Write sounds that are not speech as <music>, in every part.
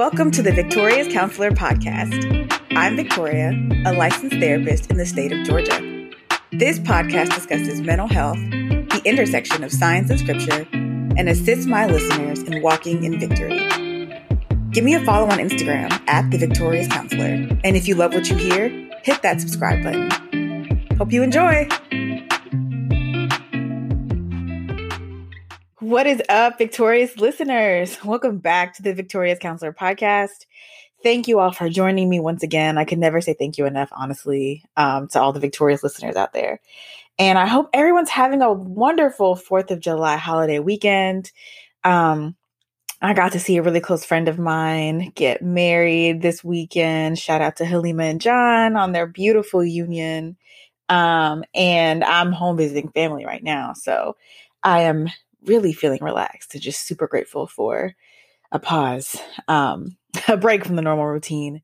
Welcome to the Victorious Counselor Podcast. I'm Victoria, a licensed therapist in the state of Georgia. This podcast discusses mental health, the intersection of science and scripture, and assists my listeners in walking in victory. Give me a follow on Instagram at the Victorious Counselor. And if you love what you hear, hit that subscribe button. Hope you enjoy. What is up, Victorious listeners? Welcome back to the Victorious Counselor podcast. Thank you all for joining me once again. I can never say thank you enough, honestly, um, to all the Victorious listeners out there. And I hope everyone's having a wonderful 4th of July holiday weekend. Um, I got to see a really close friend of mine get married this weekend. Shout out to Halima and John on their beautiful union. Um, and I'm home visiting family right now. So I am really feeling relaxed and just super grateful for a pause, um, <laughs> a break from the normal routine.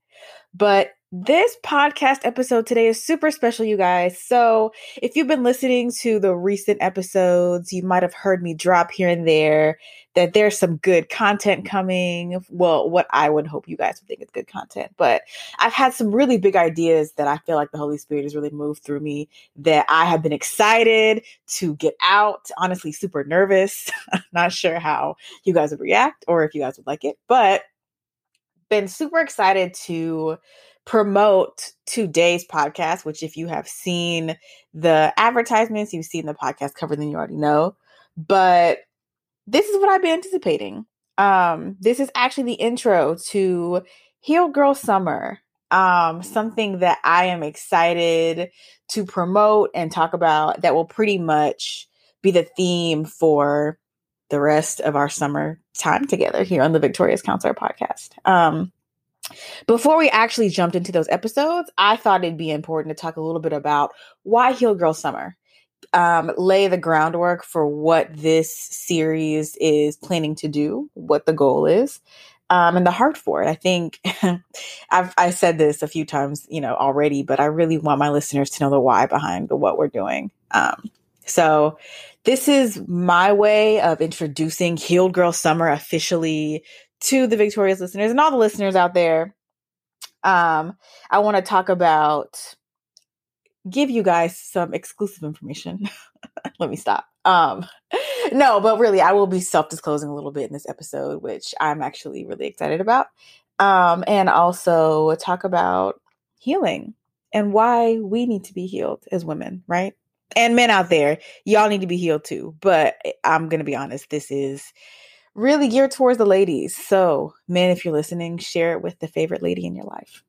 But this podcast episode today is super special, you guys. So, if you've been listening to the recent episodes, you might have heard me drop here and there that there's some good content coming. Well, what I would hope you guys would think is good content. But I've had some really big ideas that I feel like the Holy Spirit has really moved through me that I have been excited to get out. Honestly, super nervous. <laughs> Not sure how you guys would react or if you guys would like it, but been super excited to promote today's podcast, which if you have seen the advertisements, you've seen the podcast cover, then you already know. But this is what I've been anticipating. Um, this is actually the intro to Healed Girl Summer. Um, something that I am excited to promote and talk about that will pretty much be the theme for the rest of our summer time together here on the Victorious Counselor podcast. Um, before we actually jumped into those episodes, I thought it'd be important to talk a little bit about why Healed Girl Summer. Um, lay the groundwork for what this series is planning to do, what the goal is, um, and the heart for it. I think <laughs> I've I said this a few times, you know, already, but I really want my listeners to know the why behind the what we're doing. Um, so this is my way of introducing Healed Girl Summer officially to the Victorious listeners and all the listeners out there. Um, I want to talk about give you guys some exclusive information. <laughs> Let me stop. Um, <laughs> no, but really, I will be self disclosing a little bit in this episode, which I'm actually really excited about. Um, and also talk about healing and why we need to be healed as women, right? And men out there, y'all need to be healed too. But eh, I'm to be honest, this is really geared towards the ladies. So, men, if you're listening, share it with the favorite lady in your life.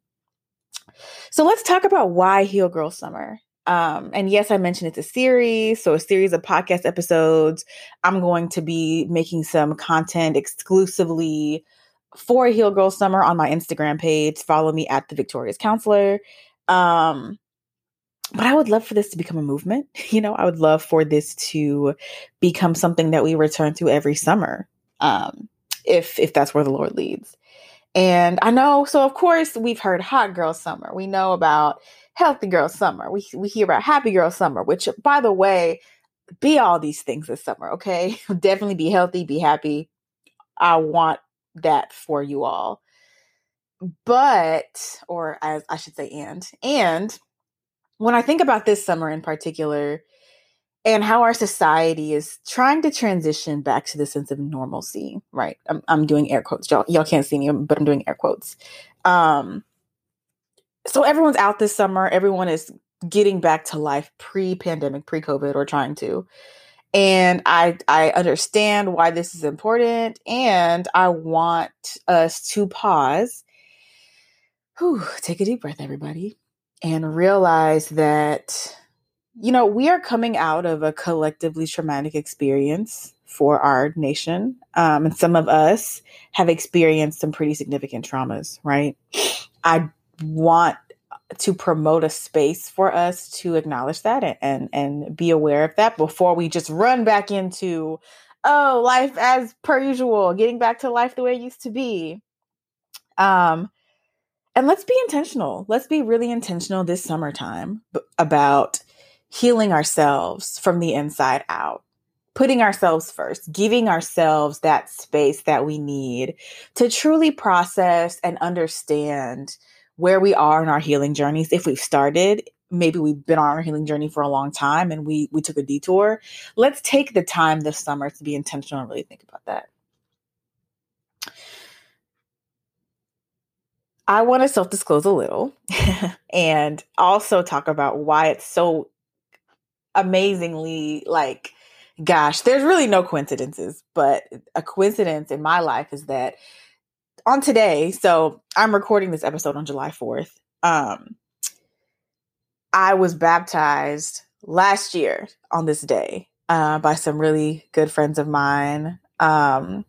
So, let's talk about why Healed Girl Summer. Um, and yes, I mentioned it's a series, so a series of podcast episodes. I'm going to be making some content exclusively for Healed Girl Summer on my Instagram page. Follow me at the Victorious Counselor. Um, but I would love for this to become a movement. <laughs> You know, I would love for this to become something that we return to every summer um, if if that's where the Lord leads. And I know, so of course we've heard hot girl summer. We know about healthy girl summer. We we hear about happy girl summer, which by the way, be all these things this summer, okay? <laughs> Definitely be healthy, be happy. I want that for you all. But, or as I should say, and, and when I think about this summer in particular, and how our society is trying to transition back to the sense of normalcy, right? I'm, I'm doing air quotes. Y'all, y'all can't see me, but I'm doing air quotes. Um, so everyone's out this summer. Everyone is getting back to life pre-pandemic, pre-COVID, or trying to. And I I understand why this is important, and I want us to pause. Whew, take a deep breath, everybody, and realize that you know, we are coming out of a collectively traumatic experience for our nation. Um, and some of us have experienced some pretty significant traumas, right? I want to promote a space for us to acknowledge that and, and, and be aware of that before we just run back into, oh, life as per usual, getting back to life the way it used to be. Um, and let's be intentional. Let's be really intentional this summertime about healing ourselves from the inside out, putting ourselves first, giving ourselves that space that we need to truly process and understand where we are in our healing journeys. If we've started, maybe we've been on our healing journey for a long time and we we took a detour. Let's take the time this summer to be intentional and really think about that. I want to self disclose a little <laughs> and also talk about why it's so amazingly like, gosh, there's really no coincidences, but a coincidence in my life is that on today, so I'm recording this episode on July 4th. Um, I was baptized last year on this day uh, by some really good friends of mine. Um,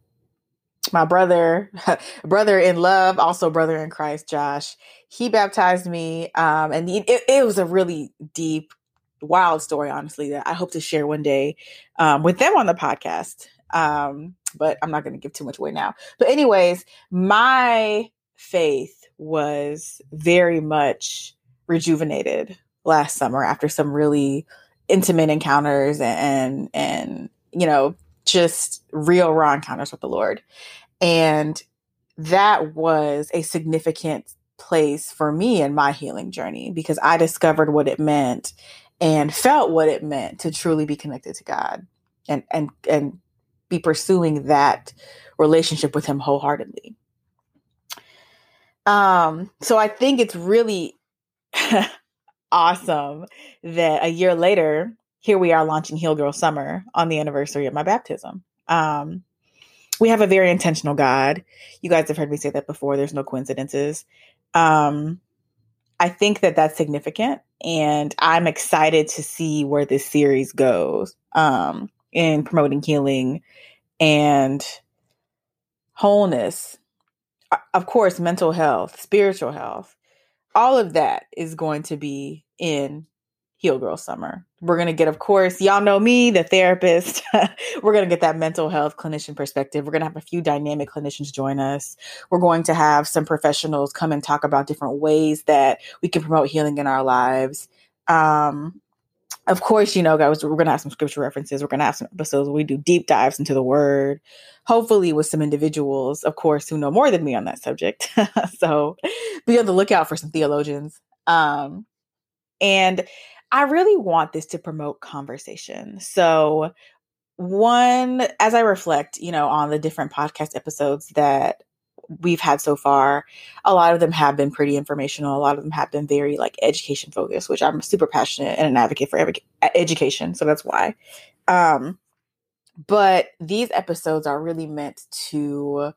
my brother, <laughs> brother in love, also brother in Christ, Josh, he baptized me. Um, and it, it, was a really deep, wild story, honestly, that I hope to share one day um, with them on the podcast. Um, but I'm not going to give too much away now. But, anyways, my faith was very much rejuvenated last summer after some really intimate encounters and, and, and you know, just real raw encounters with the Lord. And that was a significant place for me in my healing journey because I discovered what it meant and felt what it meant to truly be connected to God and and and be pursuing that relationship with him wholeheartedly. Um so I think it's really <laughs> awesome that a year later here we are launching Healed Girl Summer on the anniversary of my baptism. Um we have a very intentional God. You guys have heard me say that before. There's no coincidences. Um, I think that that's significant, and I'm excited to see where this series goes um, in promoting healing and wholeness. Of course, mental health, spiritual health, all of that is going to be in Healed Girl Summer. We're going to get, of course, y'all know me, the therapist. <laughs> We're going to get that mental health clinician perspective. We're going to have a few dynamic clinicians join us. We're going to have some professionals come and talk about different ways that we can promote healing in our lives. Um, of course, you know, guys, we're going to have some scripture references. We're going to have some episodes where we do deep dives into the word, hopefully, with some individuals, of course, who know more than me on that subject. <laughs> so be on the lookout for some theologians. Um, and I really want this to promote conversation. So, one, as I reflect, you know, on the different podcast episodes that we've had so far, a lot of them have been pretty informational. A lot of them have been very like education focused, which I'm super passionate and an advocate for education. So that's why. Um, but these episodes are really meant to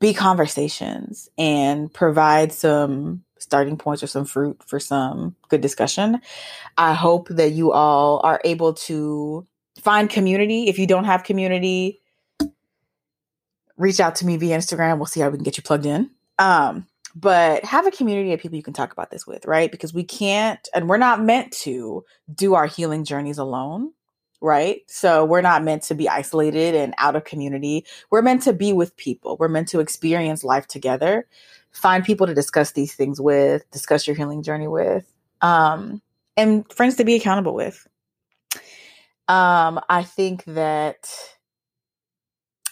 be conversations and provide some starting points or some fruit for some good discussion. I hope that you all are able to find community. If you don't have community, reach out to me via Instagram. We'll see how we can get you plugged in. Um, but have a community of people you can talk about this with, right? Because we can't, and we're not meant to do our healing journeys alone, right? So we're not meant to be isolated and out of community. We're meant to be with people. We're meant to experience life together find people to discuss these things with, discuss your healing journey with, um, and friends to be accountable with. Um, I think that,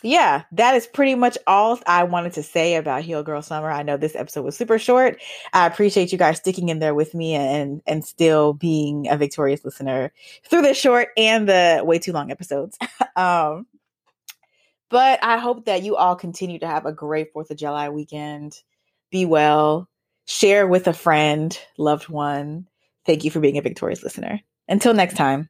yeah, that is pretty much all I wanted to say about Healed Girl Summer. I know this episode was super short. I appreciate you guys sticking in there with me and and still being a victorious listener through the short and the way too long episodes. <laughs> um, but I hope that you all continue to have a great Fourth of July weekend be well, share with a friend, loved one. Thank you for being a victorious listener. Until next time.